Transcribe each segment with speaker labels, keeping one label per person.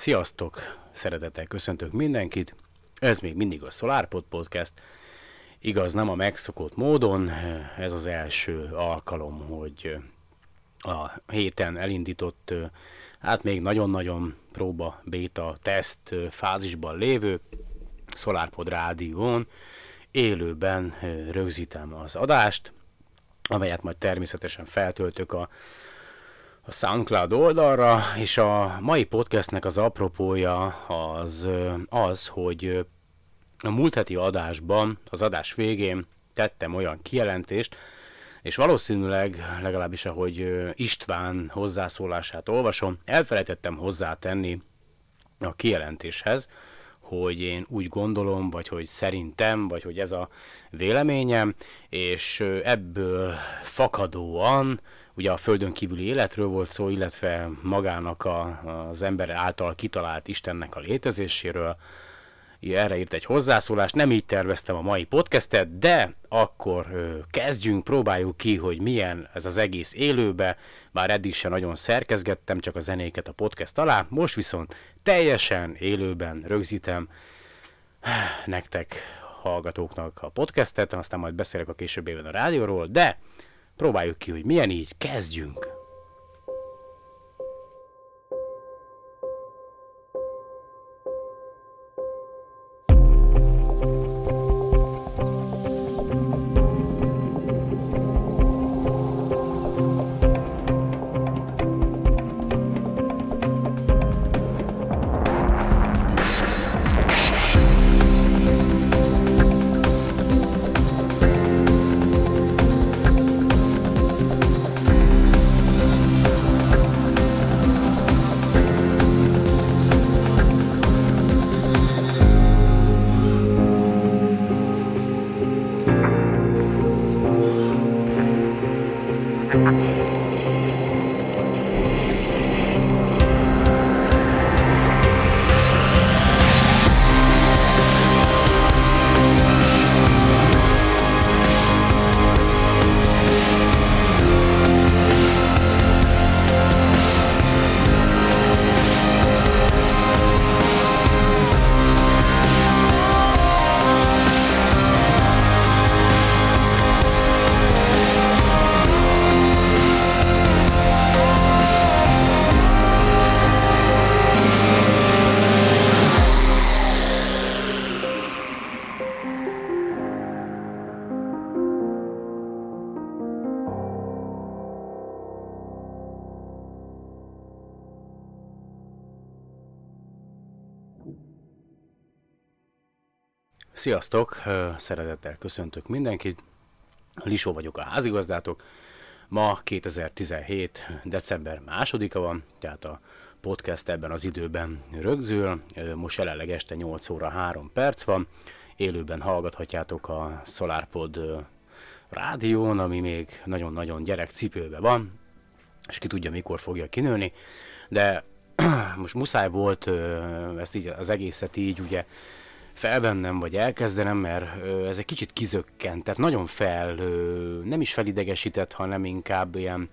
Speaker 1: Sziasztok! Szeretettel köszöntök mindenkit. Ez még mindig a SolarPod Podcast. Igaz, nem a megszokott módon. Ez az első alkalom, hogy a héten elindított, hát még nagyon-nagyon próba, beta, teszt fázisban lévő SolarPod rádión élőben rögzítem az adást, amelyet majd természetesen feltöltök a a SoundCloud oldalra, és a mai podcastnek az apropója az az, hogy a múlt heti adásban, az adás végén tettem olyan kijelentést, és valószínűleg, legalábbis ahogy István hozzászólását olvasom, elfelejtettem hozzátenni a kijelentéshez, hogy én úgy gondolom, vagy hogy szerintem, vagy hogy ez a véleményem, és ebből fakadóan ugye a földön kívüli életről volt szó, illetve magának a, az ember által kitalált Istennek a létezéséről. Erre írt egy hozzászólást, nem így terveztem a mai podcastet, de akkor kezdjünk, próbáljuk ki, hogy milyen ez az egész élőbe, bár eddig sem nagyon szerkezgettem, csak a zenéket a podcast alá, most viszont teljesen élőben rögzítem nektek hallgatóknak a podcastet, aztán majd beszélek a később a rádióról, de Próbáljuk ki, hogy milyen így. Kezdjünk! Sziasztok! Szeretettel köszöntök mindenkit. Lisó vagyok a házigazdátok. Ma 2017. december másodika van, tehát a podcast ebben az időben rögzül. Most jelenleg este 8 óra 3 perc van. Élőben hallgathatjátok a SolarPod rádión, ami még nagyon-nagyon gyerekcipőben van, és ki tudja mikor fogja kinőni. De most muszáj volt ezt így, az egészet így ugye felvennem, vagy elkezdenem, mert ez egy kicsit kizökkent, tehát nagyon fel, nem is felidegesített, hanem inkább ilyen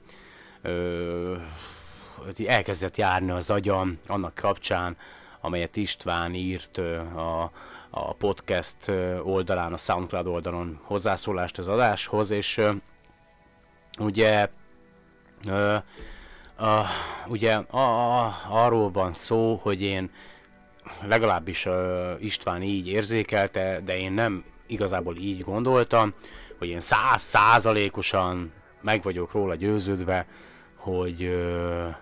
Speaker 1: elkezdett járni az agyam annak kapcsán, amelyet István írt a, a podcast oldalán, a SoundCloud oldalon hozzászólást az adáshoz, és ugye ugye a, a, arról van szó, hogy én legalábbis uh, István így érzékelte, de én nem igazából így gondoltam, hogy én száz százalékosan meg vagyok róla győződve, hogy uh,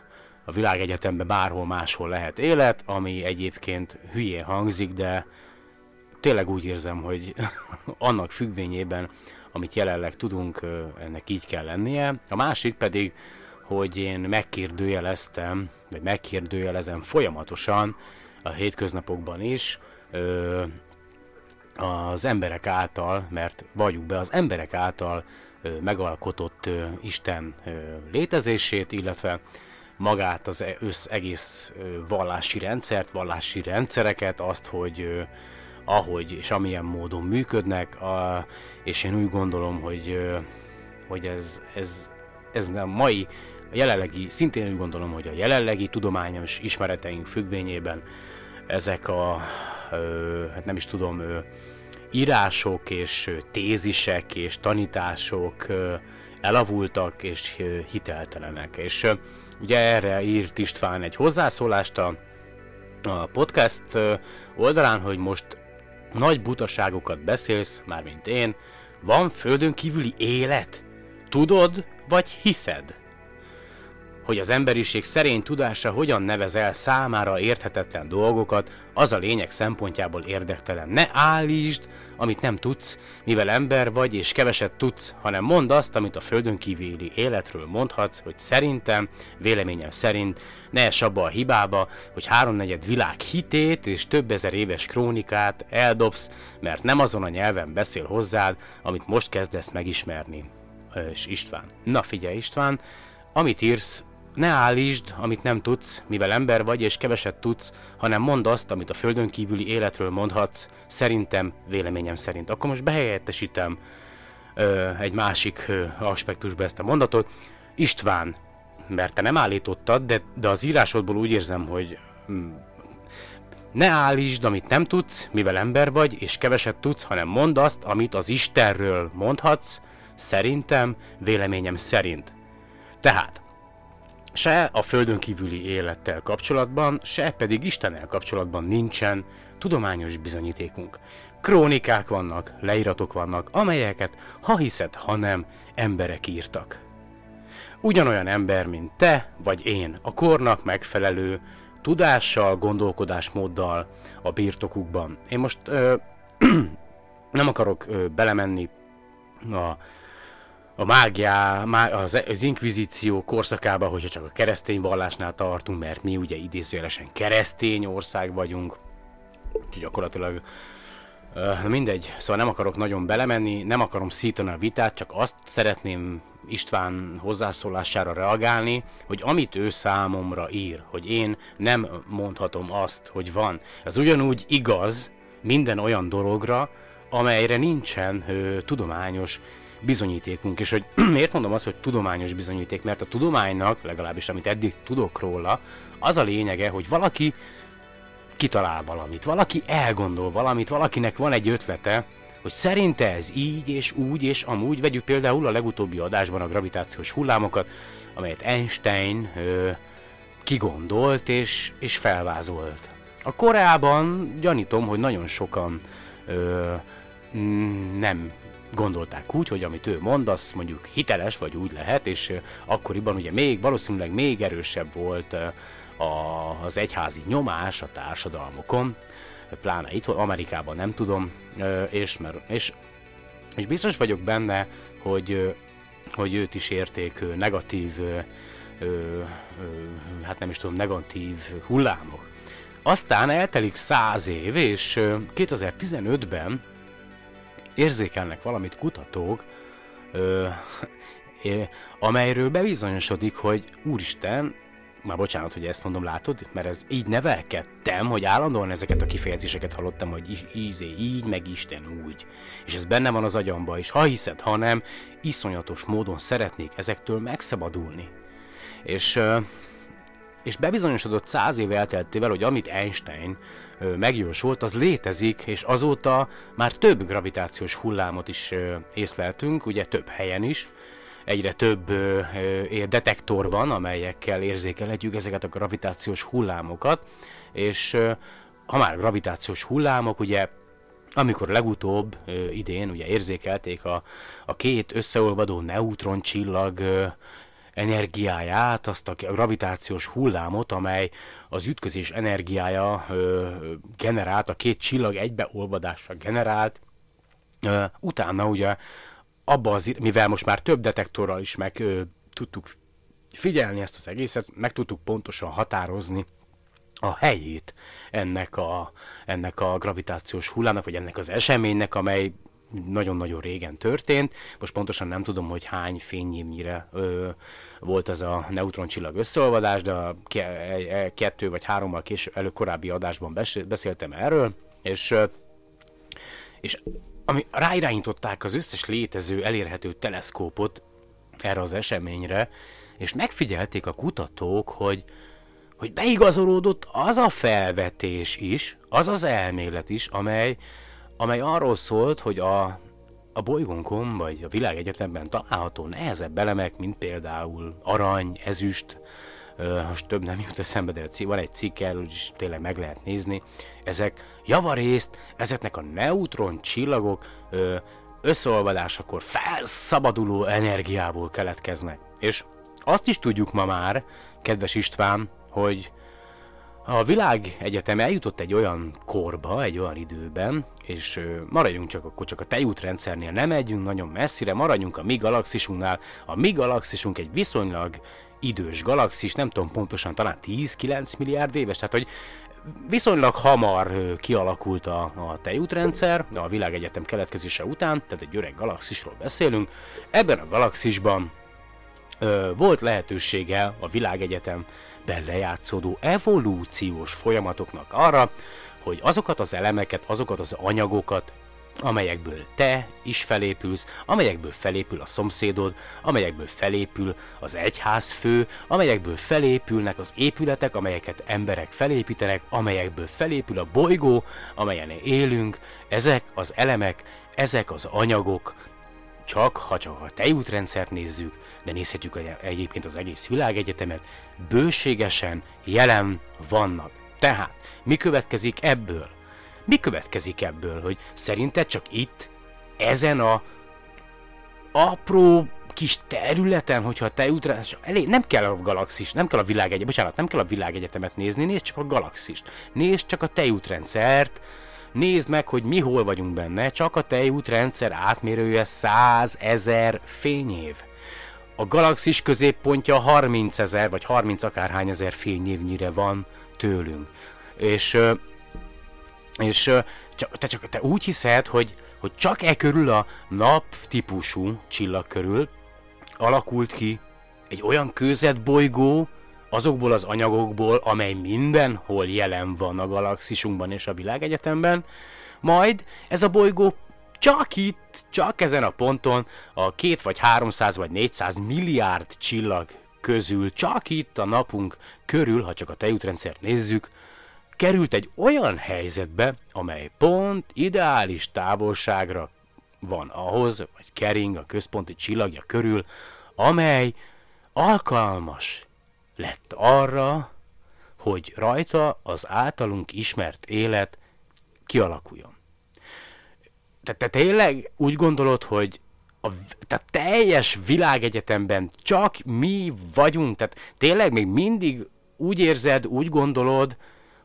Speaker 1: a világegyetemben bárhol máshol lehet élet, ami egyébként hülyé hangzik, de tényleg úgy érzem, hogy annak függvényében, amit jelenleg tudunk, ennek így kell lennie. A másik pedig, hogy én megkérdőjeleztem, vagy megkérdőjelezem folyamatosan a hétköznapokban is ö, az emberek által, mert vagyunk be az emberek által ö, megalkotott ö, Isten ö, létezését, illetve magát az össz egész ö, vallási rendszert, vallási rendszereket, azt, hogy ö, ahogy és amilyen módon működnek, a, és én úgy gondolom, hogy, ö, hogy ez, ez, ez a mai a jelenlegi, szintén úgy gondolom, hogy a jelenlegi tudományos ismereteink függvényében ezek a, hát nem is tudom, írások és tézisek és tanítások elavultak és hiteltelenek. És ugye erre írt István egy hozzászólást a podcast oldalán, hogy most nagy butaságokat beszélsz, mármint én, van földön kívüli élet? Tudod, vagy hiszed? Hogy az emberiség szerény tudása hogyan nevez el számára érthetetlen dolgokat, az a lényeg szempontjából érdektelen. Ne állítsd, amit nem tudsz, mivel ember vagy és keveset tudsz, hanem mondd azt, amit a földön kívüli életről mondhatsz, hogy szerintem, véleményem szerint, ne es abba a hibába, hogy háromnegyed világ hitét és több ezer éves krónikát eldobsz, mert nem azon a nyelven beszél hozzád, amit most kezdesz megismerni. És István. Na figyelj István, amit írsz, ne állítsd, amit nem tudsz, mivel ember vagy és keveset tudsz, hanem mondd azt, amit a földön kívüli életről mondhatsz, szerintem, véleményem szerint. Akkor most behelyettesítem ö, egy másik ö, aspektusba ezt a mondatot. István, mert te nem állítottad, de, de az írásodból úgy érzem, hogy mm, ne állítsd, amit nem tudsz, mivel ember vagy, és keveset tudsz, hanem mondd azt, amit az Istenről mondhatsz, szerintem, véleményem szerint. Tehát, se a földön kívüli élettel kapcsolatban, se pedig Istennel kapcsolatban nincsen tudományos bizonyítékunk. Krónikák vannak, leíratok vannak, amelyeket, ha hiszed, ha nem, emberek írtak. Ugyanolyan ember, mint te vagy én, a kornak megfelelő tudással, gondolkodásmóddal a birtokukban. Én most ö, nem akarok ö, belemenni a a mágiá, az, inkvizíció korszakába, hogyha csak a keresztény vallásnál tartunk, mert mi ugye idézőjelesen keresztény ország vagyunk, úgyhogy gyakorlatilag uh, mindegy, szóval nem akarok nagyon belemenni, nem akarom szítani a vitát, csak azt szeretném István hozzászólására reagálni, hogy amit ő számomra ír, hogy én nem mondhatom azt, hogy van. Ez ugyanúgy igaz minden olyan dologra, amelyre nincsen ö, tudományos bizonyítékunk, és hogy miért mondom azt, hogy tudományos bizonyíték, mert a tudománynak, legalábbis amit eddig tudok róla, az a lényege, hogy valaki kitalál valamit, valaki elgondol valamit, valakinek van egy ötlete, hogy szerinte ez így és úgy és amúgy, vegyük például a legutóbbi adásban a gravitációs hullámokat, amelyet Einstein ö, kigondolt és, és felvázolt. A Koreában gyanítom, hogy nagyon sokan ö, nem gondolták úgy, hogy amit ő mond, az mondjuk hiteles, vagy úgy lehet, és akkoriban ugye még, valószínűleg még erősebb volt az egyházi nyomás a társadalmokon, pláne itt, Amerikában nem tudom, és, és, és biztos vagyok benne, hogy, hogy őt is érték negatív, hát nem is tudom, negatív hullámok. Aztán eltelik száz év, és 2015-ben érzékelnek valamit kutatók, ö, amelyről bebizonyosodik, hogy úristen, már bocsánat, hogy ezt mondom, látod, mert ez így nevelkedtem, hogy állandóan ezeket a kifejezéseket hallottam, hogy ízé így, meg Isten úgy. És ez benne van az agyamba, és ha hiszed, ha nem, iszonyatos módon szeretnék ezektől megszabadulni. És, és bebizonyosodott száz év elteltével, hogy amit Einstein megjósolt, az létezik, és azóta már több gravitációs hullámot is észleltünk, ugye több helyen is, egyre több detektor van, amelyekkel érzékelhetjük ezeket a gravitációs hullámokat, és ha már gravitációs hullámok, ugye amikor legutóbb idén ugye érzékelték a, a két összeolvadó neutroncsillag energiáját, azt a gravitációs hullámot, amely az ütközés energiája ö, generált, a két csillag egybeolvadásra generált. Ö, utána ugye abba az, mivel most már több detektorral is meg ö, tudtuk figyelni ezt az egészet, meg tudtuk pontosan határozni a helyét ennek a, ennek a gravitációs hullámnak, vagy ennek az eseménynek, amely nagyon-nagyon régen történt. Most pontosan nem tudom, hogy hány fényévnyire volt ez a neutroncsillag összeolvadás, de a e, e, kettő vagy hárommal később, elő korábbi adásban beszéltem erről, és, és ami ráirányították az összes létező, elérhető teleszkópot erre az eseményre, és megfigyelték a kutatók, hogy, hogy beigazolódott az a felvetés is, az az elmélet is, amely, amely arról szólt, hogy a, a bolygónkon, vagy a világegyetemben található nehezebb elemek, mint például arany, ezüst, most több nem jut eszembe, de van egy cikk erről is tényleg meg lehet nézni. Ezek javarészt, ezeknek a neutron csillagok összeolvadásakor felszabaduló energiából keletkeznek. És azt is tudjuk ma már, kedves István, hogy a világ egyetem eljutott egy olyan korba, egy olyan időben, és maradjunk csak akkor csak a tejútrendszernél, nem megyünk nagyon messzire, maradjunk a mi galaxisunknál. A mi galaxisunk egy viszonylag idős galaxis, nem tudom pontosan, talán 10-9 milliárd éves, tehát hogy viszonylag hamar kialakult a, a tejútrendszer, a világegyetem keletkezése után, tehát egy öreg galaxisról beszélünk. Ebben a galaxisban ö, volt lehetősége a világegyetemben lejátszódó evolúciós folyamatoknak arra, hogy azokat az elemeket, azokat az anyagokat amelyekből te is felépülsz, amelyekből felépül a szomszédod, amelyekből felépül az egyházfő, amelyekből felépülnek az épületek, amelyeket emberek felépítenek, amelyekből felépül a bolygó, amelyen élünk, ezek az elemek, ezek az anyagok, csak ha csak a tejútrendszert nézzük, de nézhetjük egyébként az egész világegyetemet, bőségesen jelen vannak. Tehát, mi következik ebből? Mi következik ebből, hogy szerinted csak itt, ezen a apró kis területen, hogyha te útra, elég, nem kell a galaxis, nem kell a világegyetemet, bocsánat, nem kell a világegyetemet nézni, nézd csak a galaxist, nézd csak a tejútrendszert, nézd meg, hogy mi hol vagyunk benne, csak a tejútrendszer átmérője 100 ezer fényév. A galaxis középpontja 30 ezer, vagy 30 akárhány ezer fényévnyire van tőlünk. És és te, csak te úgy hiszed, hogy, hogy csak e körül a nap típusú csillag körül alakult ki egy olyan bolygó azokból az anyagokból, amely mindenhol jelen van a galaxisunkban és a világegyetemben, majd ez a bolygó csak itt, csak ezen a ponton a két vagy 300 vagy 400 milliárd csillag közül, csak itt a napunk körül, ha csak a tejútrendszert nézzük, került egy olyan helyzetbe, amely pont ideális távolságra van ahhoz, vagy kering a központi csillagja körül, amely alkalmas lett arra, hogy rajta az általunk ismert élet kialakuljon. Tehát te tényleg úgy gondolod, hogy a tehát teljes világegyetemben csak mi vagyunk, tehát tényleg még mindig úgy érzed, úgy gondolod,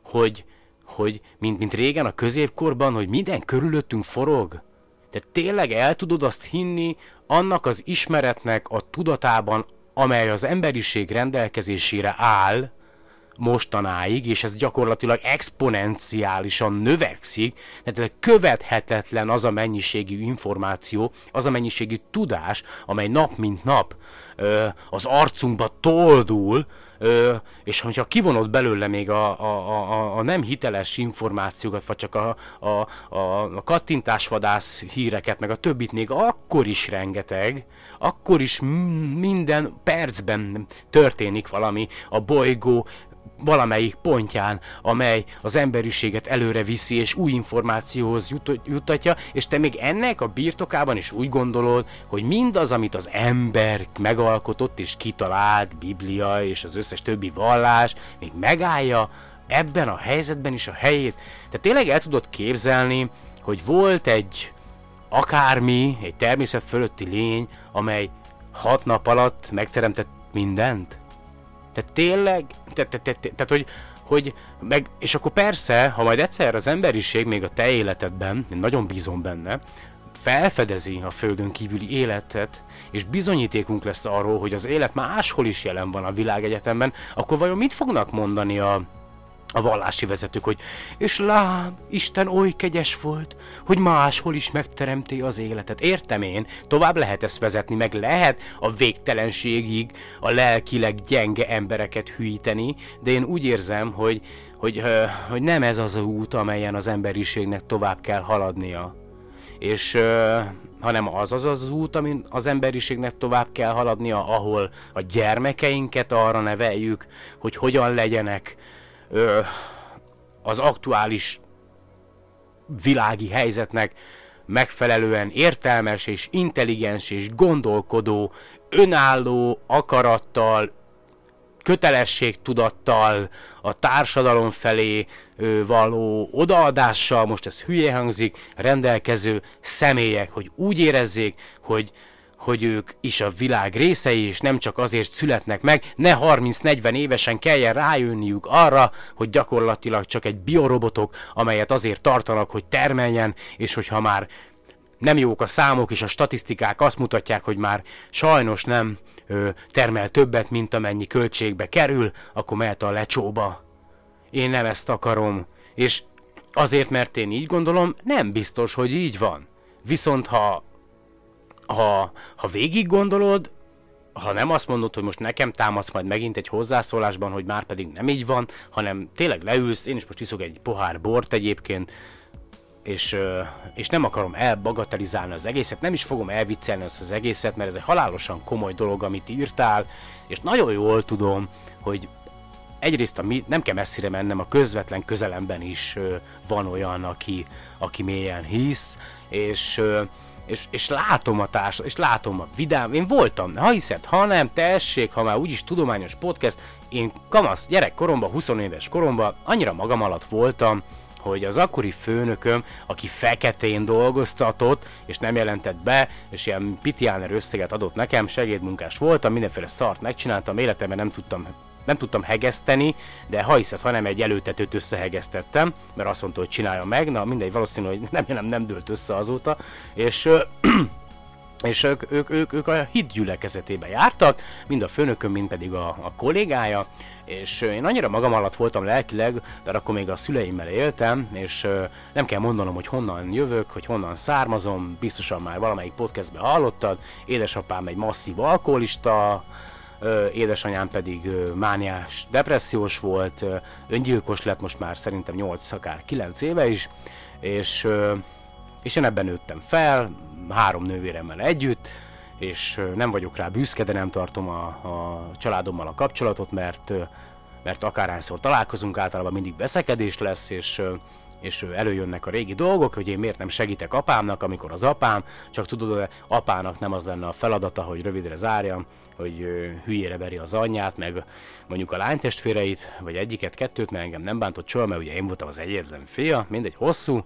Speaker 1: hogy, hogy mint, mint régen a középkorban, hogy minden körülöttünk forog? De tényleg el tudod azt hinni annak az ismeretnek a tudatában, amely az emberiség rendelkezésére áll, mostanáig, és ez gyakorlatilag exponenciálisan növekszik, tehát követhetetlen az a mennyiségű információ, az a mennyiségű tudás, amely nap mint nap ö, az arcunkba toldul, Ö, és hogyha kivonod belőle még a, a, a, a nem hiteles információkat, vagy csak a, a, a, a kattintásvadász híreket, meg a többit még akkor is rengeteg, akkor is minden percben történik valami a bolygó valamelyik pontján, amely az emberiséget előre viszi és új információhoz jut- juttatja, és te még ennek a birtokában is úgy gondolod, hogy mindaz, amit az ember megalkotott és kitalált, Biblia és az összes többi vallás, még megállja ebben a helyzetben is a helyét. Te tényleg el tudod képzelni, hogy volt egy akármi, egy természet fölötti lény, amely hat nap alatt megteremtett mindent? Tehát tényleg, tehát, tehát, tehát, tehát hogy, hogy meg, és akkor persze, ha majd egyszer az emberiség még a te életedben, én nagyon bízom benne, felfedezi a földön kívüli életet, és bizonyítékunk lesz arról, hogy az élet máshol is jelen van a világegyetemben, akkor vajon mit fognak mondani a, a vallási vezetők, hogy és lám, Isten oly kegyes volt, hogy máshol is megteremti az életet. Értem én, tovább lehet ezt vezetni, meg lehet a végtelenségig a lelkileg gyenge embereket hűíteni, de én úgy érzem, hogy, hogy, hogy nem ez az a út, amelyen az emberiségnek tovább kell haladnia. És hanem az az az út, amin az emberiségnek tovább kell haladnia, ahol a gyermekeinket arra neveljük, hogy hogyan legyenek ö, az aktuális világi helyzetnek megfelelően értelmes és intelligens és gondolkodó, önálló akarattal, kötelességtudattal, a társadalom felé való odaadással, most ez hülye hangzik, rendelkező személyek, hogy úgy érezzék, hogy hogy ők is a világ részei, és nem csak azért születnek meg, ne 30-40 évesen kelljen rájönniük arra, hogy gyakorlatilag csak egy biorobotok, amelyet azért tartanak, hogy termeljen, és hogyha már nem jók a számok és a statisztikák azt mutatják, hogy már sajnos nem ö, termel többet, mint amennyi költségbe kerül, akkor mehet a lecsóba. Én nem ezt akarom. És azért, mert én így gondolom, nem biztos, hogy így van. Viszont ha ha, ha végig gondolod, ha nem azt mondod, hogy most nekem támasz majd megint egy hozzászólásban, hogy már pedig nem így van, hanem tényleg leülsz, én is most iszok egy pohár bort egyébként, és, és nem akarom elbagatelizálni az egészet, nem is fogom elviccelni ezt az egészet, mert ez egy halálosan komoly dolog, amit írtál, és nagyon jól tudom, hogy egyrészt a mi, nem kell messzire mennem, a közvetlen közelemben is van olyan, aki, aki mélyen hisz, és és, és látom a társ, és látom a vidám, én voltam, ha hiszed, ha nem, tessék, ha már úgyis tudományos podcast, én kamasz gyerekkoromban, 20 éves koromban annyira magam alatt voltam, hogy az akkori főnököm, aki feketén dolgoztatott, és nem jelentett be, és ilyen pitiáner összeget adott nekem, segédmunkás voltam, mindenféle szart megcsináltam, életemben nem tudtam nem tudtam hegeszteni, de ha hiszed, hanem egy előtetőt összehegesztettem, mert azt mondta, hogy csinálja meg, na mindegy, valószínű, hogy nem, nem, nem dőlt össze azóta, és és ők, ők, ők, ők a hit gyülekezetébe jártak, mind a főnököm, mind pedig a, a kollégája, és én annyira magam alatt voltam lelkileg, de akkor még a szüleimmel éltem, és nem kell mondanom, hogy honnan jövök, hogy honnan származom, biztosan már valamelyik podcastben hallottad, édesapám egy masszív alkoholista, édesanyám pedig mániás, depressziós volt, öngyilkos lett most már szerintem 8, akár 9 éve is, és, és én ebben nőttem fel, három nővéremmel együtt, és nem vagyok rá büszke, de nem tartom a, a családommal a kapcsolatot, mert, mert akárhányszor találkozunk, általában mindig veszekedés lesz, és és előjönnek a régi dolgok, hogy én miért nem segítek apámnak, amikor az apám, csak tudod, apának nem az lenne a feladata, hogy rövidre zárjam, hogy hülyére veri az anyját, meg mondjuk a lánytestvéreit, vagy egyiket, kettőt, mert engem nem bántott soha, mert ugye én voltam az egyetlen fia, mindegy hosszú,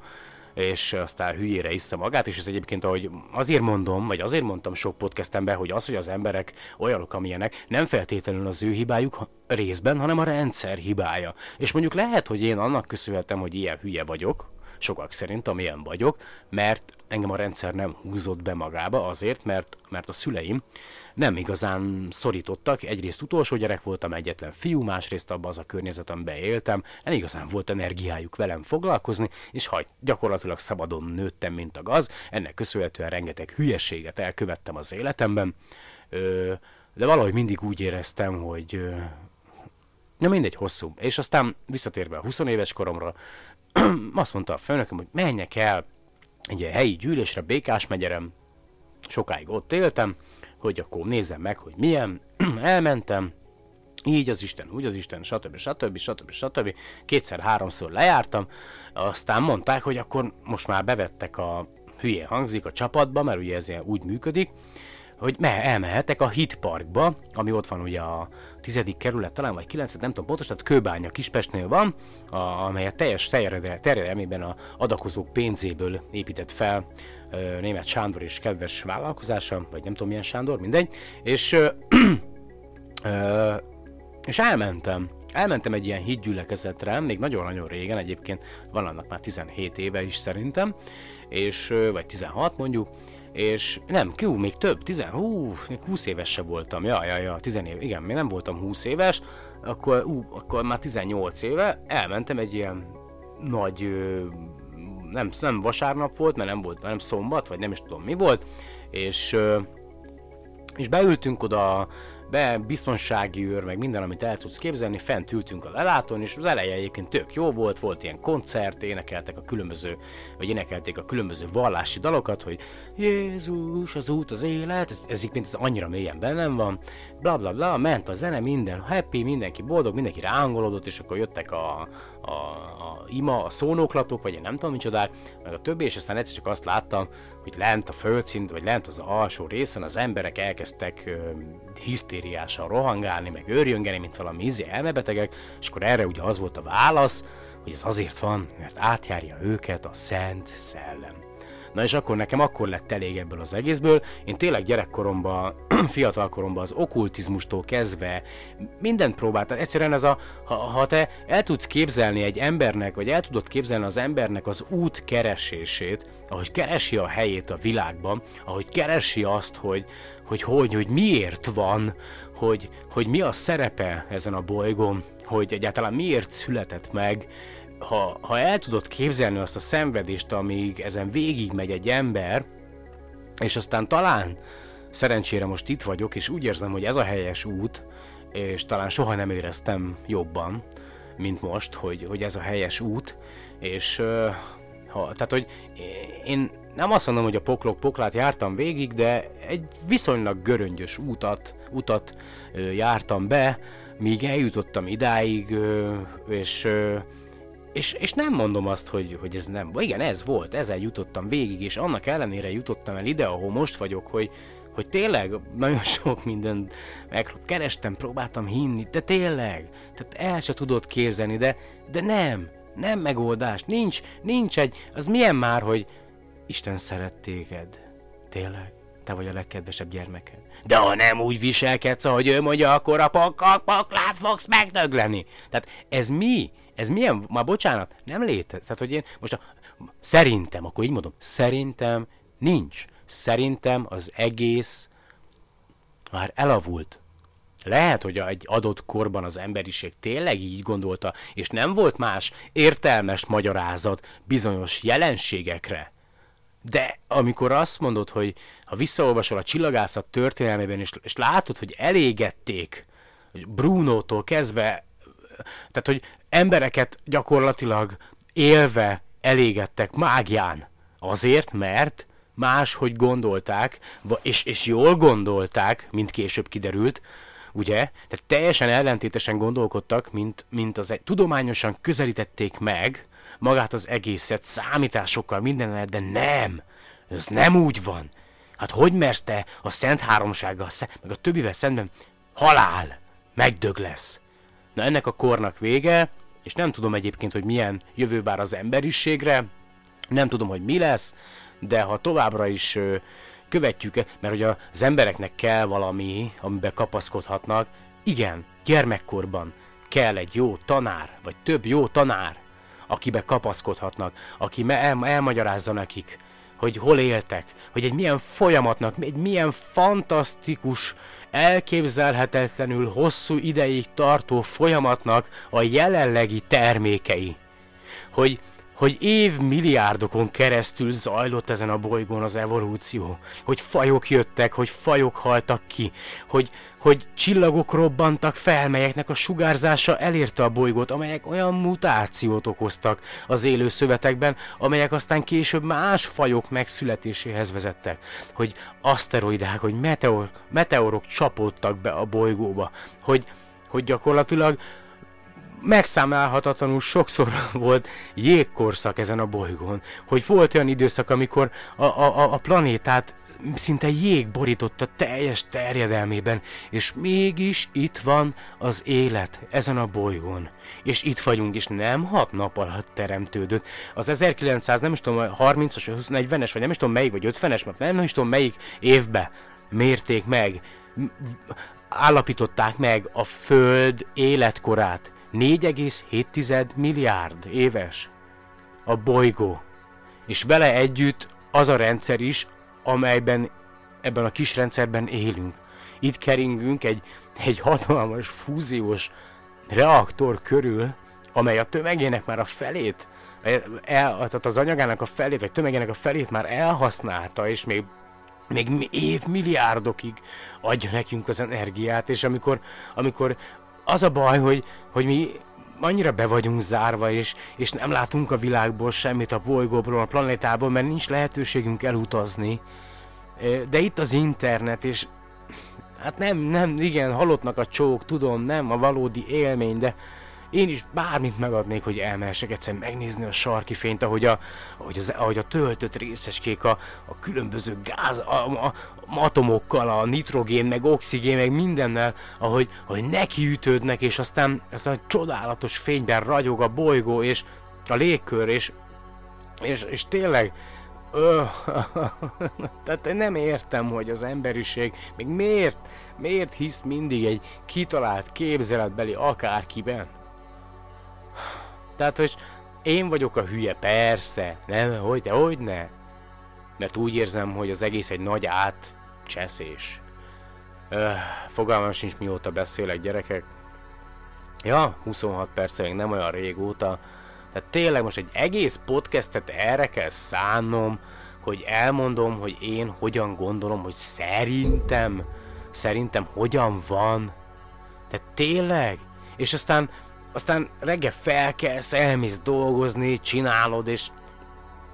Speaker 1: és aztán hülyére iszza magát, és ez egyébként, ahogy azért mondom, vagy azért mondtam sok podcastemben, hogy az, hogy az emberek olyanok, amilyenek, nem feltétlenül az ő hibájuk részben, hanem a rendszer hibája. És mondjuk lehet, hogy én annak köszönhetem, hogy ilyen hülye vagyok, sokak szerint, amilyen vagyok, mert engem a rendszer nem húzott be magába azért, mert, mert a szüleim nem igazán szorítottak. Egyrészt utolsó gyerek voltam, egyetlen fiú, másrészt abban az a környezet, amiben éltem, nem igazán volt energiájuk velem foglalkozni, és ha gyakorlatilag szabadon nőttem, mint a gaz, ennek köszönhetően rengeteg hülyeséget elkövettem az életemben, de valahogy mindig úgy éreztem, hogy Na mindegy, hosszú. És aztán visszatérve a 20 éves koromra, azt mondta a főnököm, hogy menjek el egy helyi gyűlésre, Békás megyerem, sokáig ott éltem, hogy akkor nézzem meg, hogy milyen, elmentem, így az Isten, úgy az Isten, stb. stb. stb. stb. Kétszer-háromszor lejártam, aztán mondták, hogy akkor most már bevettek a hülye hangzik a csapatba, mert ugye ez úgy működik, hogy me- elmehetek a Hit Parkba, ami ott van ugye a tizedik kerület talán, vagy kilencet, nem tudom pontosan, tehát Kőbánya Kispestnél van, a, amelyet teljes terjedelmében a adakozók pénzéből épített fel ö, német Sándor és kedves vállalkozása, vagy nem tudom milyen Sándor, mindegy, és, ö, ö, és elmentem. Elmentem egy ilyen hídgyülekezetre, még nagyon-nagyon régen, egyébként van annak már 17 éve is szerintem, és, vagy 16 mondjuk, és nem, kő, még több, 10, hú, 20 éves se voltam, ja, ja, ja, 10 év, igen, még nem voltam 20 éves, akkor, ú, akkor már 18 éve elmentem egy ilyen nagy, nem, nem vasárnap volt, mert nem volt, nem szombat, vagy nem is tudom mi volt, és és beültünk oda be, biztonsági őr, meg minden, amit el tudsz képzelni, fent ültünk a lelátón, és az eleje egyébként tök jó volt, volt ilyen koncert, énekeltek a különböző, vagy énekelték a különböző vallási dalokat, hogy Jézus, az út, az élet, ez, ez így ez annyira mélyen bennem van, bla bla bla, ment a zene, minden happy, mindenki boldog, mindenki rángolódott, és akkor jöttek a, a, a ima, a szónoklatok, vagy én nem tudom micsodák, meg a többi, és aztán egyszer csak azt láttam, hogy lent a földszint, vagy lent az alsó részen az emberek elkezdtek ö, hisztériásan rohangálni, meg őrjöngeni, mint valami ízi elmebetegek, és akkor erre ugye az volt a válasz, hogy ez azért van, mert átjárja őket a Szent Szellem. Na és akkor nekem akkor lett elég ebből az egészből. Én tényleg gyerekkoromban, fiatalkoromban az okkultizmustól kezdve mindent próbáltam. Egyszerűen ez a, ha, ha te el tudsz képzelni egy embernek, vagy el tudod képzelni az embernek az út keresését, ahogy keresi a helyét a világban, ahogy keresi azt, hogy, hogy, hogy, hogy miért van, hogy, hogy mi a szerepe ezen a bolygón, hogy egyáltalán miért született meg, ha, ha el tudod képzelni azt a szenvedést, amíg ezen végigmegy egy ember, és aztán talán szerencsére most itt vagyok, és úgy érzem, hogy ez a helyes út, és talán soha nem éreztem jobban, mint most, hogy, hogy ez a helyes út, és ha, tehát, hogy én nem azt mondom, hogy a poklok poklát jártam végig, de egy viszonylag göröngyös útat, utat jártam be, míg eljutottam idáig, és és, és nem mondom azt, hogy, hogy ez nem. Igen, ez volt, ezzel jutottam végig, és annak ellenére jutottam el ide, ahol most vagyok, hogy, hogy tényleg nagyon sok mindent kerestem, próbáltam hinni, de tényleg, tehát el se tudod képzelni, de, de nem, nem megoldás, nincs, nincs egy, az milyen már, hogy Isten szeret téged, tényleg, te vagy a legkedvesebb gyermeked. De ha nem úgy viselkedsz, ahogy ő mondja, akkor a poklát fogsz megdögleni. Tehát ez mi? Ez milyen, már bocsánat, nem létezik. Tehát, hogy én most a, szerintem, akkor így mondom, szerintem nincs. Szerintem az egész már elavult. Lehet, hogy egy adott korban az emberiség tényleg így gondolta, és nem volt más értelmes magyarázat bizonyos jelenségekre. De amikor azt mondod, hogy ha visszaolvasol a csillagászat történelmében, és, és látod, hogy elégették Brunótól kezdve, tehát hogy embereket gyakorlatilag élve elégettek mágián. Azért, mert máshogy gondolták, és, és jól gondolták, mint később kiderült, ugye? Tehát teljesen ellentétesen gondolkodtak, mint, mint az egy, tudományosan közelítették meg magát az egészet, számításokkal, mindennel, de nem! Ez nem úgy van! Hát hogy mersz te a Szent Háromsággal, meg a többivel szemben halál, megdög lesz. Na ennek a kornak vége, és nem tudom egyébként, hogy milyen jövő vár az emberiségre, nem tudom, hogy mi lesz, de ha továbbra is követjük, mert ugye az embereknek kell valami, amiben kapaszkodhatnak, igen, gyermekkorban kell egy jó tanár, vagy több jó tanár, akibe kapaszkodhatnak, aki el, elmagyarázza nekik, hogy hol éltek, hogy egy milyen folyamatnak, egy milyen fantasztikus elképzelhetetlenül hosszú ideig tartó folyamatnak a jelenlegi termékei. Hogy, hogy évmilliárdokon keresztül zajlott ezen a bolygón az evolúció, hogy fajok jöttek, hogy fajok haltak ki, hogy, hogy csillagok robbantak fel, melyeknek a sugárzása elérte a bolygót, amelyek olyan mutációt okoztak az élő szövetekben, amelyek aztán később más fajok megszületéséhez vezettek. Hogy aszteroidák, hogy meteor, meteorok csapódtak be a bolygóba, hogy, hogy gyakorlatilag megszámlálhatatlanul sokszor volt jégkorszak ezen a bolygón, hogy volt olyan időszak, amikor a, a, a planétát szinte jég borította teljes terjedelmében, és mégis itt van az élet ezen a bolygón. És itt vagyunk, és nem hat nap alatt teremtődött. Az 1900, nem is tudom, 30-as, 40-es, vagy nem is tudom melyik, vagy 50-es, nem, nem is tudom melyik évbe mérték meg, állapították meg a Föld életkorát. 4,7 milliárd éves a bolygó. És vele együtt az a rendszer is, amelyben ebben a kis rendszerben élünk. Itt keringünk egy, egy hatalmas fúziós reaktor körül, amely a tömegének már a felét, el, tehát az anyagának a felét, vagy tömegének a felét már elhasználta, és még még évmilliárdokig adja nekünk az energiát, és amikor, amikor az a baj, hogy, hogy mi annyira be vagyunk zárva, és, és nem látunk a világból semmit, a bolygóból, a planétából, mert nincs lehetőségünk elutazni. De itt az internet, és hát nem, nem, igen, halottnak a csók, tudom, nem a valódi élmény, de én is bármit megadnék, hogy elmehessek egyszer megnézni a sarki fényt, ahogy a, ahogy, az, ahogy a töltött részeskék a, a különböző gáz, a, a, atomokkal, a nitrogén, meg oxigén, meg mindennel, ahogy, ahogy nekiütődnek, és aztán ez a csodálatos fényben ragyog a bolygó, és a légkör, és, és, és tényleg, tehát én nem értem, hogy az emberiség még miért, miért hisz mindig egy kitalált képzeletbeli akárkiben. Tehát, hogy én vagyok a hülye, persze, nem, hogy te, hogy ne? Mert úgy érzem, hogy az egész egy nagy átcseszés. Öh, fogalmam sincs mióta beszélek, gyerekek. Ja, 26 perc még nem olyan régóta. Tehát tényleg most egy egész podcastet erre kell szánnom, hogy elmondom, hogy én hogyan gondolom, hogy szerintem, szerintem hogyan van. Tehát tényleg? És aztán aztán reggel felkelsz, elmész dolgozni, csinálod, és,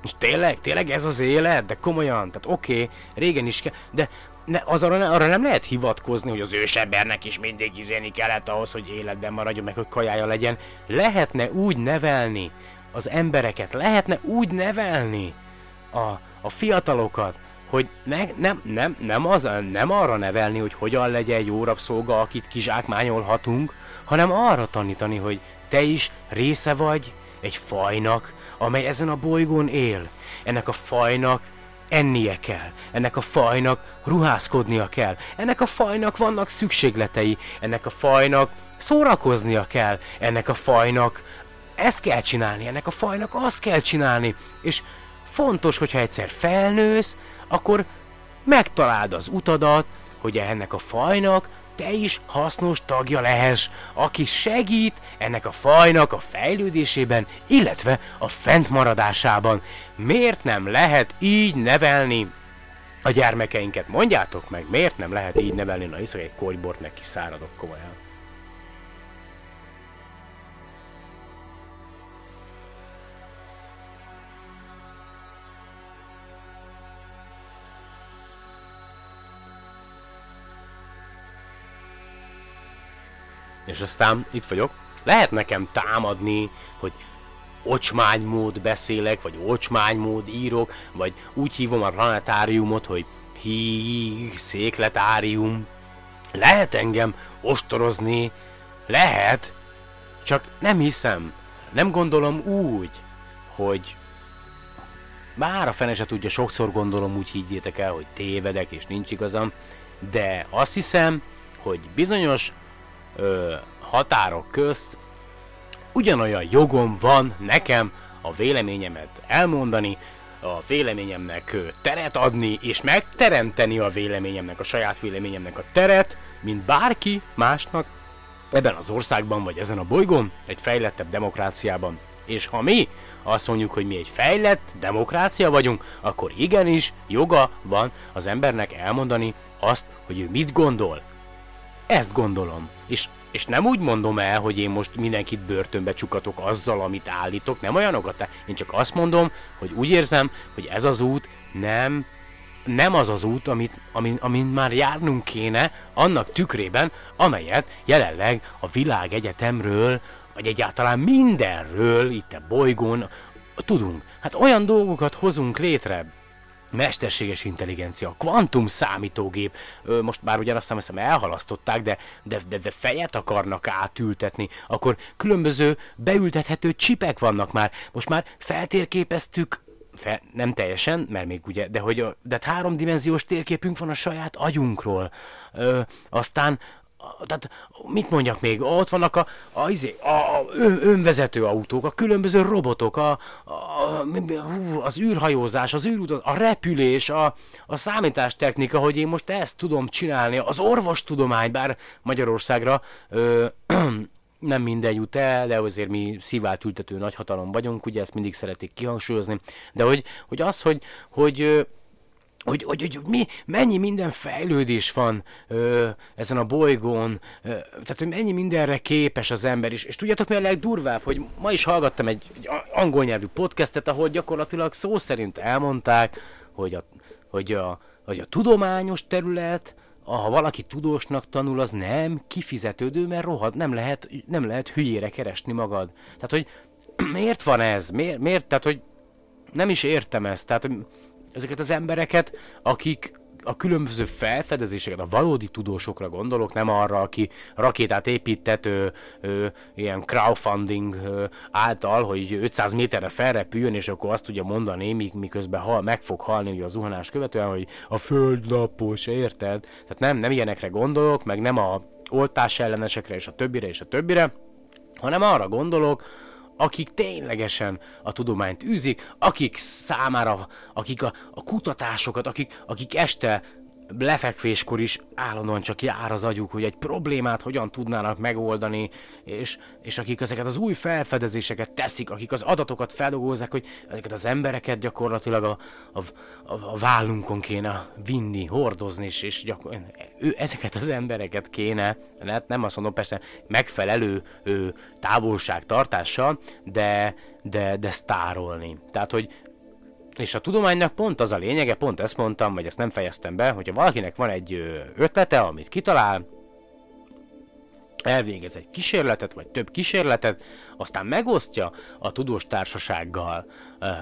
Speaker 1: és tényleg, tényleg ez az élet? De komolyan, tehát oké, okay, régen is kell, de ne, az arra, arra nem lehet hivatkozni, hogy az ősembernek is mindig izéni kellett ahhoz, hogy életben maradjon, meg hogy kajája legyen. Lehetne úgy nevelni az embereket, lehetne úgy nevelni a, a fiatalokat, hogy ne, nem, nem, nem, az, nem arra nevelni, hogy hogyan legyen jó rabszolga, akit kizsákmányolhatunk, hanem arra tanítani, hogy te is része vagy egy fajnak, amely ezen a bolygón él. Ennek a fajnak ennie kell, ennek a fajnak ruházkodnia kell, ennek a fajnak vannak szükségletei, ennek a fajnak szórakoznia kell, ennek a fajnak ezt kell csinálni, ennek a fajnak azt kell csinálni, és fontos, hogyha egyszer felnősz, akkor megtaláld az utadat, hogy ennek a fajnak te is hasznos tagja lehess, aki segít ennek a fajnak a fejlődésében, illetve a fentmaradásában. Miért nem lehet így nevelni a gyermekeinket? Mondjátok meg, miért nem lehet így nevelni? Na, iszok egy korybort, neki száradok komolyan. És aztán itt vagyok. Lehet nekem támadni, hogy ocsmánymód beszélek, vagy ocsmánymód írok, vagy úgy hívom a planetáriumot, hogy hí, székletárium. Lehet engem ostorozni, lehet, csak nem hiszem, nem gondolom úgy, hogy bár a fene se tudja, sokszor gondolom úgy higgyétek el, hogy tévedek és nincs igazam, de azt hiszem, hogy bizonyos ö, határok közt ugyanolyan jogom van nekem a véleményemet elmondani, a véleményemnek teret adni, és megteremteni a véleményemnek, a saját véleményemnek a teret, mint bárki másnak ebben az országban, vagy ezen a bolygón, egy fejlettebb demokráciában. És ha mi azt mondjuk, hogy mi egy fejlett demokrácia vagyunk, akkor igenis joga van az embernek elmondani azt, hogy ő mit gondol. Ezt gondolom. És, és nem úgy mondom el, hogy én most mindenkit börtönbe csukatok azzal, amit állítok, nem olyanokat. Én csak azt mondom, hogy úgy érzem, hogy ez az út nem nem az az út, amit, amin, amin már járnunk kéne, annak tükrében, amelyet jelenleg a világegyetemről, vagy egyáltalán mindenről itt a bolygón tudunk. Hát olyan dolgokat hozunk létre, mesterséges intelligencia, kvantum számítógép, most már ugye azt hiszem elhalasztották, de, de, de, de fejet akarnak átültetni, akkor különböző beültethető csipek vannak már. Most már feltérképeztük fe, nem teljesen, mert még ugye, de hogy a, de hát háromdimenziós térképünk van a saját agyunkról. Ö, aztán tehát mit mondjak még, ott vannak a, a, izé, a, a ön, önvezető autók, a különböző robotok, a, a, az űrhajózás, az űrutaz, a repülés, a, a számítástechnika, hogy én most ezt tudom csinálni, az orvostudomány, bár Magyarországra ö, nem minden jut el, de azért mi szívált ültető nagyhatalom vagyunk, ugye ezt mindig szeretik kihangsúlyozni, de hogy, hogy az, hogy, hogy hogy, hogy, hogy mi, mennyi minden fejlődés van ö, ezen a bolygón, ö, tehát hogy mennyi mindenre képes az ember is. És tudjátok mi a legdurvább, hogy ma is hallgattam egy, egy angol nyelvű podcastet, ahol gyakorlatilag szó szerint elmondták, hogy a, hogy a, hogy a tudományos terület, ha valaki tudósnak tanul, az nem kifizetődő, mert rohad, nem lehet, nem lehet hülyére keresni magad. Tehát, hogy miért van ez? Miért, miért? Tehát, hogy nem is értem ezt. Tehát, hogy ezeket az embereket, akik a különböző felfedezéseket, a valódi tudósokra gondolok, nem arra, aki rakétát épített ö, ö, ilyen crowdfunding ö, által, hogy 500 méterre felrepüljön, és akkor azt tudja mondani, míg, miközben hal, meg fog halni ugye a zuhanás követően, hogy a föld lapos, érted? Tehát nem, nem ilyenekre gondolok, meg nem a oltás ellenesekre és a többire és a többire, hanem arra gondolok, akik ténylegesen a tudományt űzik, akik számára, akik a, a kutatásokat, akik, akik este lefekvéskor is állandóan csak jár az agyuk, hogy egy problémát hogyan tudnának megoldani, és, és akik ezeket az új felfedezéseket teszik, akik az adatokat feldolgozzák, hogy ezeket az embereket gyakorlatilag a, a, a, a vállunkon kéne vinni, hordozni, és, és gyakor, ő, ezeket az embereket kéne, hát nem azt mondom persze megfelelő ő, távolságtartással, de, de, de sztárolni. Tehát, hogy és a tudománynak pont az a lényege, pont ezt mondtam, vagy ezt nem fejeztem be, hogyha valakinek van egy ötlete, amit kitalál, elvégez egy kísérletet, vagy több kísérletet, aztán megosztja a tudós társasággal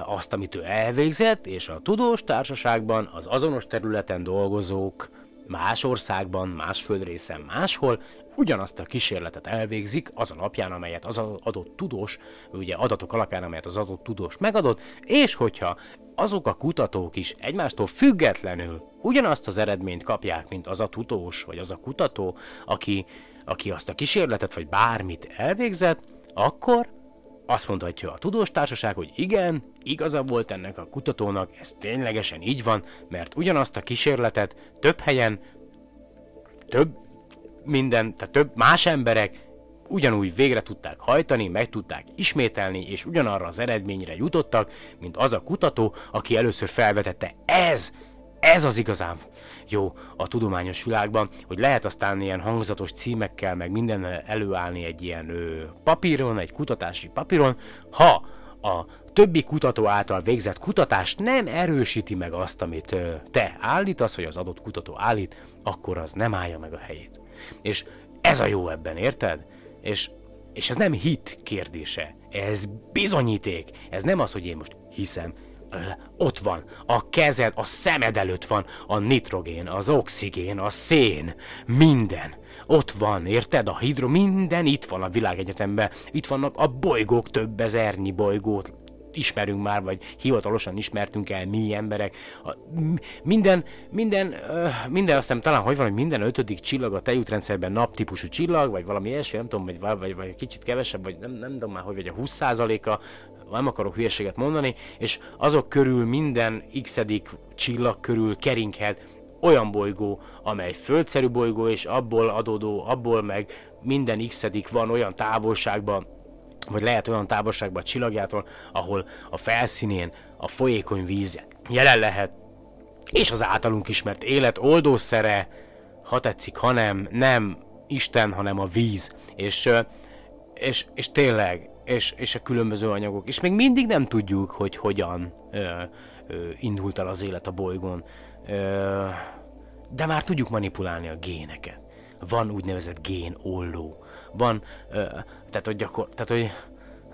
Speaker 1: azt, amit ő elvégzett, és a tudós társaságban az azonos területen dolgozók más országban, más földrészen, máshol ugyanazt a kísérletet elvégzik az alapján, amelyet az adott tudós, ugye adatok alapján, amelyet az adott tudós megadott, és hogyha azok a kutatók is egymástól függetlenül ugyanazt az eredményt kapják, mint az a tudós, vagy az a kutató, aki, aki azt a kísérletet, vagy bármit elvégzett, akkor azt mondhatja a tudós társaság, hogy igen, igaza volt ennek a kutatónak, ez ténylegesen így van, mert ugyanazt a kísérletet több helyen, több minden, tehát több más emberek ugyanúgy végre tudták hajtani, meg tudták ismételni, és ugyanarra az eredményre jutottak, mint az a kutató, aki először felvetette. Ez, ez az igazán jó a tudományos világban, hogy lehet aztán ilyen hangzatos címekkel, meg minden előállni egy ilyen ö, papíron, egy kutatási papíron, ha a többi kutató által végzett kutatás nem erősíti meg azt, amit ö, te állítasz, vagy az adott kutató állít, akkor az nem állja meg a helyét. És ez a jó ebben, érted? És, és ez nem hit kérdése, ez bizonyíték. Ez nem az, hogy én most hiszem, ott van, a kezed, a szemed előtt van a nitrogén, az oxigén, a szén, minden. Ott van, érted? A hidro, minden itt van a világegyetemben. Itt vannak a bolygók, több ezernyi bolygót ismerünk már, vagy hivatalosan ismertünk el mi emberek. A, minden, minden, minden azt hiszem talán, hogy van, hogy minden ötödik csillag a tejútrendszerben naptípusú csillag, vagy valami ilyesmi, nem tudom, vagy, vagy, vagy kicsit kevesebb, vagy nem, nem tudom már, hogy vagy a 20%-a, nem akarok hülyeséget mondani, és azok körül minden x csillag körül keringhet olyan bolygó, amely földszerű bolygó, és abból adódó, abból meg minden x van olyan távolságban, vagy lehet olyan távolságban a csillagjától, ahol a felszínén a folyékony víz jelen lehet, és az általunk ismert élet oldószere, ha tetszik, hanem nem Isten, hanem a víz. És, és, és tényleg, és, és a különböző anyagok. És még mindig nem tudjuk, hogy hogyan ö, ö, indult el az élet a bolygón. Ö, de már tudjuk manipulálni a géneket. Van úgynevezett gén olló. Van, ö, tehát, hogy gyakor, tehát, hogy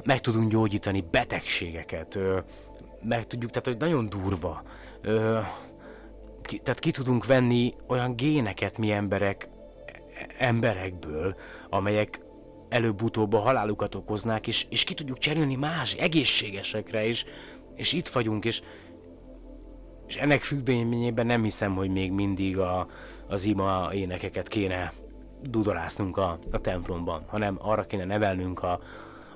Speaker 1: meg tudunk gyógyítani betegségeket. Ö, meg tudjuk, tehát, hogy nagyon durva. Ö, ki, tehát ki tudunk venni olyan géneket mi emberek, emberekből, amelyek előbb-utóbb a halálukat okoznák, és, és ki tudjuk cserélni más egészségesekre, és, és itt vagyunk, és, és ennek függvényében nem hiszem, hogy még mindig a, az ima énekeket kéne dudorásznunk a, a templomban, hanem arra kéne nevelnünk a,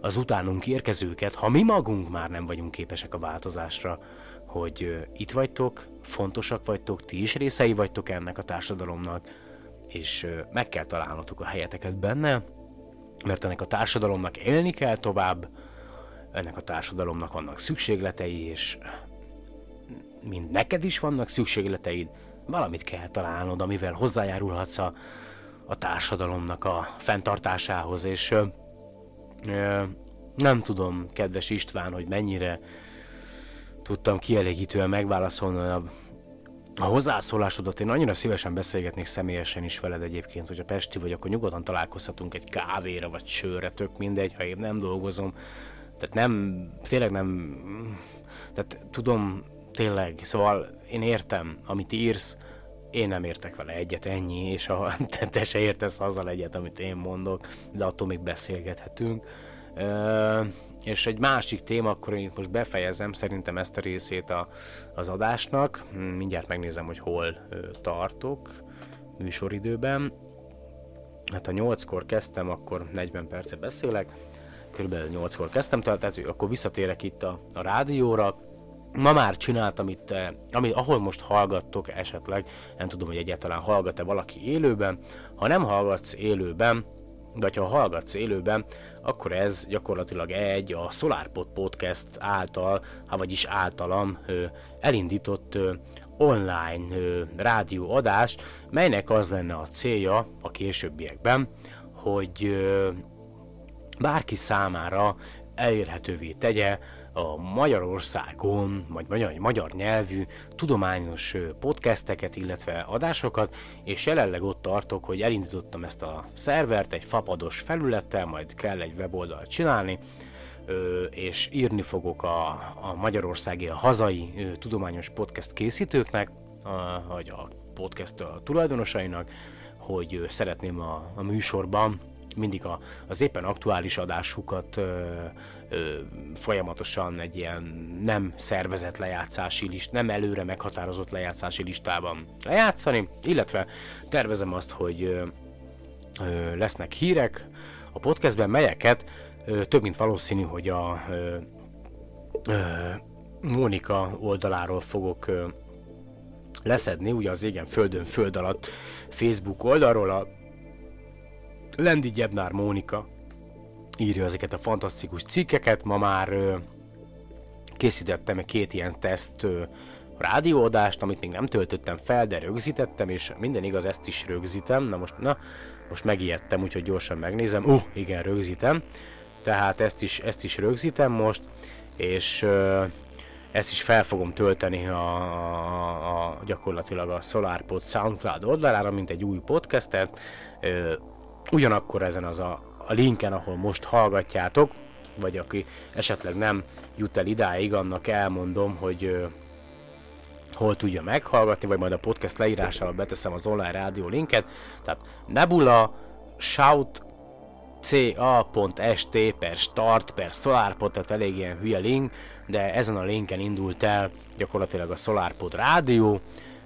Speaker 1: az utánunk érkezőket, ha mi magunk már nem vagyunk képesek a változásra, hogy uh, itt vagytok, fontosak vagytok, ti is részei vagytok ennek a társadalomnak, és uh, meg kell találnotok a helyeteket benne, mert ennek a társadalomnak élni kell tovább, ennek a társadalomnak vannak szükségletei, és mint neked is vannak szükségleteid, valamit kell találnod, amivel hozzájárulhatsz a, a társadalomnak a fenntartásához, és nem tudom, kedves István, hogy mennyire tudtam kielégítően megválaszolni a, a hozzászólásodat. Én annyira szívesen beszélgetnék személyesen is veled egyébként, hogy a Pesti vagy, akkor nyugodtan találkozhatunk egy kávéra vagy sörre, tök mindegy, ha én nem dolgozom. Tehát nem, tényleg nem, tehát tudom, tényleg, szóval én értem, amit írsz, én nem értek vele egyet, ennyi, és a, te, te se értesz azzal egyet, amit én mondok, de attól még beszélgethetünk. Ö, és egy másik téma, akkor én itt most befejezem szerintem ezt a részét a, az adásnak. Mindjárt megnézem, hogy hol ö, tartok műsoridőben. Hát ha 8-kor kezdtem, akkor 40 percet beszélek. Körülbelül 8-kor kezdtem, tehát akkor visszatérek itt a, a rádióra, ma már csináltam itt, eh, ami, ahol most hallgattok esetleg, nem tudom, hogy egyáltalán hallgat-e valaki élőben, ha nem hallgatsz élőben, vagy ha hallgatsz élőben, akkor ez gyakorlatilag egy a SolarPod Podcast által, ha vagyis általam elindított online rádióadás, melynek az lenne a célja a későbbiekben, hogy bárki számára elérhetővé tegye a Magyarországon, vagy magyar, magyar nyelvű tudományos podcasteket, illetve adásokat, és jelenleg ott tartok, hogy elindítottam ezt a szervert egy fapados felülettel, majd kell egy weboldalt csinálni, és írni fogok a, a magyarországi, a hazai tudományos podcast készítőknek, vagy a podcast tulajdonosainak, hogy szeretném a, a műsorban mindig a, az éppen aktuális adásukat ö, ö, folyamatosan egy ilyen nem szervezett lejátszási list, nem előre meghatározott lejátszási listában lejátszani, illetve tervezem azt, hogy ö, ö, lesznek hírek a podcastben, melyeket ö, több mint valószínű, hogy a ö, Mónika oldaláról fogok ö, leszedni, ugye az égen földön föld alatt Facebook oldalról, a Lendi Gyebnár Mónika írja ezeket a fantasztikus cikkeket, ma már ö, készítettem két ilyen teszt ö, rádióadást, amit még nem töltöttem fel, de rögzítettem, és minden igaz, ezt is rögzítem. Na most, na, most megijedtem, úgyhogy gyorsan megnézem. Uh, igen, rögzítem. Tehát ezt is, ezt is rögzítem most, és ö, ezt is fel fogom tölteni a, a, a gyakorlatilag a SolarPod SoundCloud oldalára, mint egy új podcastet. Ö, ugyanakkor ezen az a, a linken, ahol most hallgatjátok, vagy aki esetleg nem jut el idáig, annak elmondom, hogy ö, hol tudja meghallgatni, vagy majd a podcast leírásába beteszem az online rádió linket. Tehát Nebula Shout ca.st per start per SolarPod, tehát elég ilyen hülye link, de ezen a linken indult el gyakorlatilag a SolarPod rádió,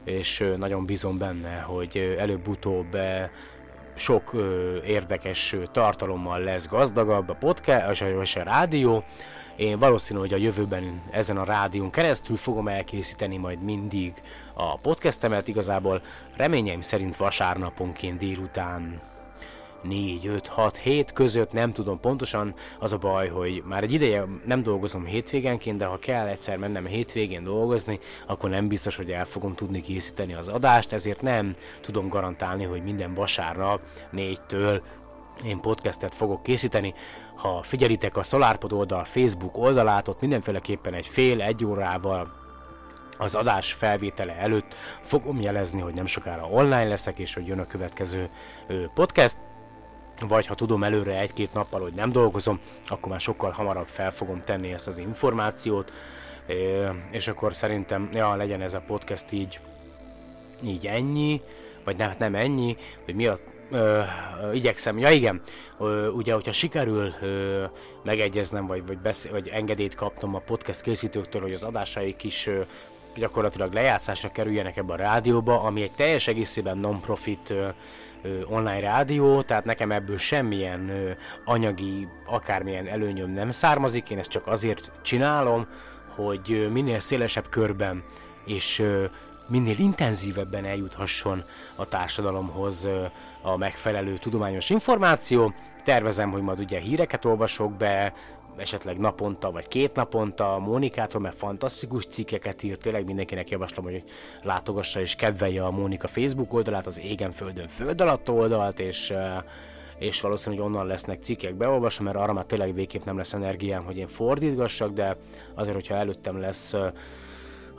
Speaker 1: és nagyon bízom benne, hogy előbb-utóbb sok ö, érdekes tartalommal lesz gazdagabb a podcast, és a rádió. Én valószínű, hogy a jövőben ezen a rádión keresztül fogom elkészíteni majd mindig a podcastemet. Igazából reményeim szerint vasárnaponként délután 4, 5, 6, 7 között, nem tudom pontosan, az a baj, hogy már egy ideje nem dolgozom hétvégenként, de ha kell egyszer mennem hétvégén dolgozni, akkor nem biztos, hogy el fogom tudni készíteni az adást, ezért nem tudom garantálni, hogy minden vasárnap 4-től én podcastet fogok készíteni. Ha figyelitek a SolarPod oldal Facebook oldalát, ott mindenféleképpen egy fél-egy órával az adás felvétele előtt fogom jelezni, hogy nem sokára online leszek, és hogy jön a következő podcast vagy ha tudom előre egy-két nappal, hogy nem dolgozom, akkor már sokkal hamarabb fel fogom tenni ezt az információt, és akkor szerintem, ja, legyen ez a podcast így, így ennyi, vagy nem, hát nem ennyi, hogy mi a ö, igyekszem, ja igen, ö, ugye, hogyha sikerül ö, megegyeznem, vagy, vagy, beszél, vagy engedélyt kaptam a podcast készítőktől, hogy az adásaik is ö, gyakorlatilag lejátszásra kerüljenek ebbe a rádióba, ami egy teljes egészében non-profit ö, online rádió, tehát nekem ebből semmilyen anyagi, akármilyen előnyöm nem származik, én ezt csak azért csinálom, hogy minél szélesebb körben és minél intenzívebben eljuthasson a társadalomhoz a megfelelő tudományos információ. Tervezem, hogy majd ugye híreket olvasok be, esetleg naponta, vagy két naponta Mónikától, mert fantasztikus cikkeket írt, tényleg mindenkinek javaslom, hogy látogassa és kedvelje a Mónika Facebook oldalát, az Égen Földön Föld alatt oldalt, és és valószínűleg onnan lesznek cikkek beolvasom, mert arra már tényleg végképp nem lesz energiám, hogy én fordítgassak, de azért, hogyha előttem lesz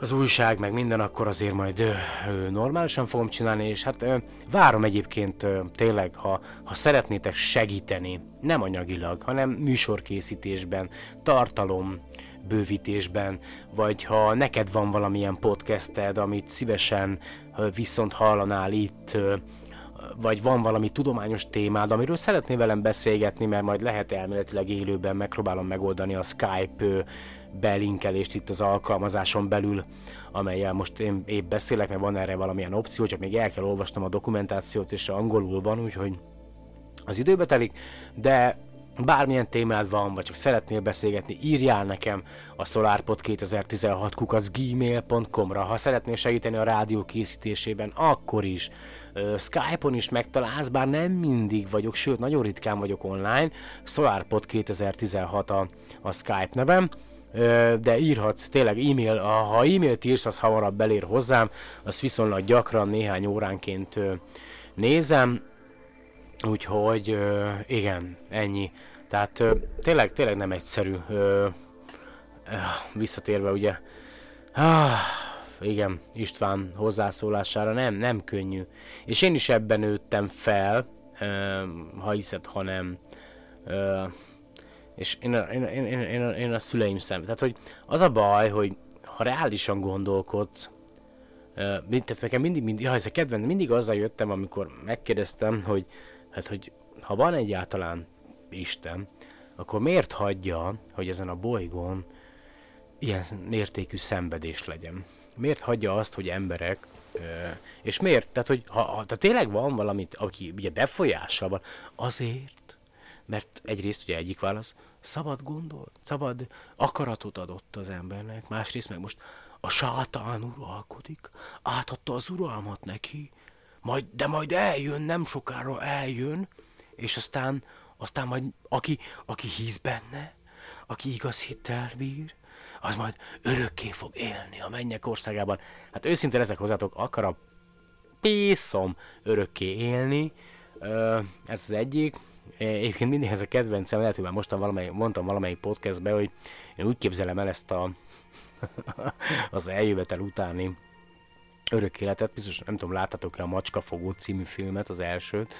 Speaker 1: az újság, meg minden, akkor azért majd ö, ö, normálisan fogom csinálni, és hát ö, várom egyébként ö, tényleg, ha, ha szeretnétek segíteni, nem anyagilag, hanem műsorkészítésben, tartalom, bővítésben, vagy ha neked van valamilyen podcasted, amit szívesen viszont hallanál itt, vagy van valami tudományos témád, amiről szeretnél velem beszélgetni, mert majd lehet elméletileg élőben megpróbálom megoldani a Skype belinkelést itt az alkalmazáson belül, amelyel most én épp beszélek, mert van erre valamilyen opció, csak még el kell olvasnom a dokumentációt, és angolul van, úgyhogy az időbe telik, de bármilyen témád van, vagy csak szeretnél beszélgetni, írjál nekem a SolarPod 2016 kukac gmail.com-ra. Ha szeretnél segíteni a rádió készítésében, akkor is. Skype-on is megtalálsz, bár nem mindig vagyok, sőt, nagyon ritkán vagyok online. SolarPod 2016 a, a Skype nevem de írhatsz tényleg e-mail, ha e-mailt írsz, az hamarabb belér hozzám, azt viszonylag gyakran, néhány óránként nézem, úgyhogy igen, ennyi. Tehát tényleg, tényleg nem egyszerű. Visszatérve ugye, igen, István hozzászólására nem, nem könnyű. És én is ebben nőttem fel, ha hiszed, ha nem és én a, én, én, én, én, a szüleim szem. Tehát, hogy az a baj, hogy ha reálisan gondolkodsz, tehát nekem mindig, mindig, ja, ez a kedvenc, mindig azzal jöttem, amikor megkérdeztem, hogy, hát, hogy ha van egyáltalán Isten, akkor miért hagyja, hogy ezen a bolygón ilyen mértékű szenvedés legyen? Miért hagyja azt, hogy emberek és miért? Tehát, hogy ha, ha tehát tényleg van valamit, aki ugye befolyással van, azért, mert egyrészt ugye egyik válasz, szabad gondol, szabad akaratot adott az embernek, másrészt meg most a sátán uralkodik, átadta az uralmat neki, majd, de majd eljön, nem sokára eljön, és aztán, aztán majd aki, aki hisz benne, aki igaz hittel bír, az majd örökké fog élni a mennyek országában. Hát őszintén ezek hozzátok akar a pészom örökké élni, ez az egyik, Egyébként mindig ez a kedvencem, lehet, hogy már mostan valamely, mondtam valamelyik podcastbe, hogy én úgy képzelem el ezt a az eljövetel utáni örök életet, biztos nem tudom, láttatok-e a Macskafogó című filmet, az elsőt,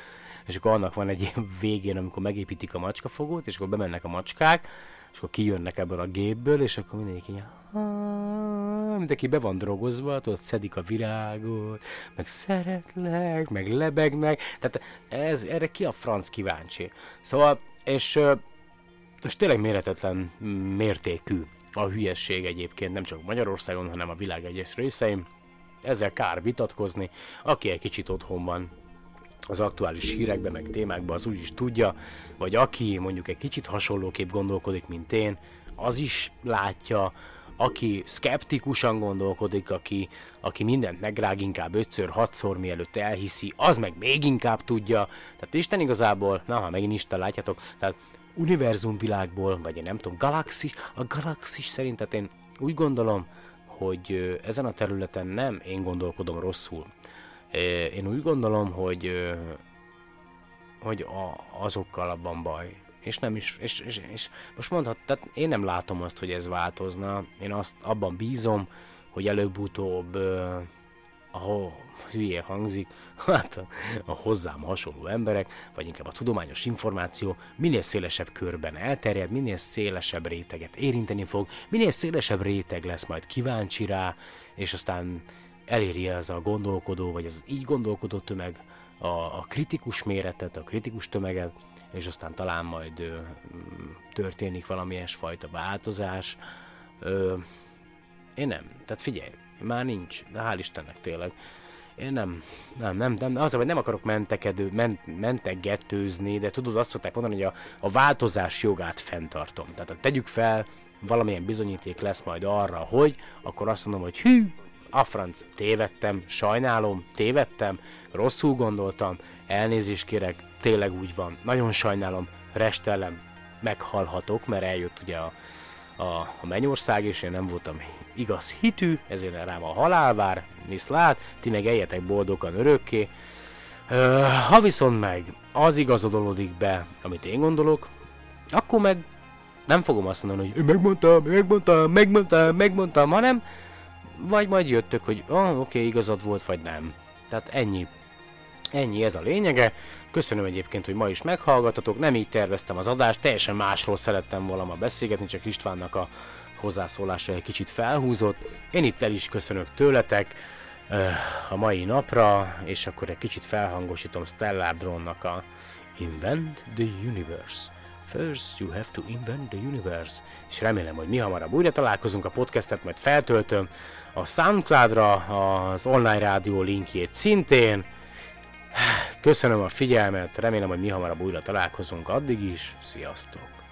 Speaker 1: és akkor annak van egy ilyen végén, amikor megépítik a macskafogót, és akkor bemennek a macskák, és akkor kijönnek ebből a gépből, és akkor mindenki mindenki be van drogozva, tudod, szedik a virágot, meg szeretlek, meg lebegnek, tehát ez, erre ki a franc kíváncsi. Szóval, és, és tényleg méretetlen mértékű a hülyesség egyébként, nem csak Magyarországon, hanem a világ egyes részein. Ezzel kár vitatkozni, aki egy kicsit otthon van az aktuális hírekben, meg témákban, az úgy is tudja, vagy aki mondjuk egy kicsit hasonlóképp gondolkodik, mint én, az is látja, aki szkeptikusan gondolkodik, aki, aki mindent megrág inkább ötször, hatszor, mielőtt elhiszi, az meg még inkább tudja. Tehát Isten igazából, na ha megint Isten látjátok, tehát univerzum világból, vagy én nem tudom, galaxis, a galaxis szerint, tehát én úgy gondolom, hogy ezen a területen nem én gondolkodom rosszul. Én úgy gondolom, hogy, hogy azokkal abban baj. És nem is, és, és, és most mondhat, tehát én nem látom azt, hogy ez változna. Én azt abban bízom, hogy előbb-utóbb, ahol hülye hangzik, hát a, a hozzám hasonló emberek, vagy inkább a tudományos információ minél szélesebb körben elterjed, minél szélesebb réteget érinteni fog, minél szélesebb réteg lesz majd kíváncsi rá, és aztán eléri ez a gondolkodó, vagy az így gondolkodó tömeg a, a kritikus méretet, a kritikus tömeget, és aztán talán majd ö, történik valamilyen fajta változás. Ö, én nem. Tehát figyelj, már nincs, de hál' Istennek tényleg. Én nem, nem, nem, nem, az, hogy nem akarok mentekedő, ment, mentegetőzni, de tudod, azt szokták mondani, hogy a, a változás jogát fenntartom. Tehát tegyük fel, valamilyen bizonyíték lesz majd arra, hogy, akkor azt mondom, hogy hű, a franc, tévedtem, sajnálom, tévedtem, rosszul gondoltam, elnézést kérek, tényleg úgy van, nagyon sajnálom, restellem, meghalhatok, mert eljött ugye a, a, a mennyország, és én nem voltam igaz hitű, ezért rám a halál vár, viszlát, ti meg eljetek boldogan örökké. Uh, ha viszont meg az igazodolódik be, amit én gondolok, akkor meg nem fogom azt mondani, hogy megmondtam, megmondtam, megmondtam, megmondtam, hanem vagy majd jöttök, hogy oh, oké, okay, igazad volt, vagy nem. Tehát ennyi. Ennyi ez a lényege. Köszönöm egyébként, hogy ma is meghallgatatok. Nem így terveztem az adást, teljesen másról szerettem volna ma beszélgetni, csak Istvánnak a hozzászólása egy kicsit felhúzott. Én itt el is köszönök tőletek a mai napra, és akkor egy kicsit felhangosítom Stellar Drone-nak a Invent the Universe. First you have to invent the universe. És remélem, hogy mi hamarabb újra találkozunk, a podcastet majd feltöltöm a Soundcloud-ra, az online rádió linkjét szintén. Köszönöm a figyelmet, remélem, hogy mi hamarabb újra találkozunk, addig is, sziasztok!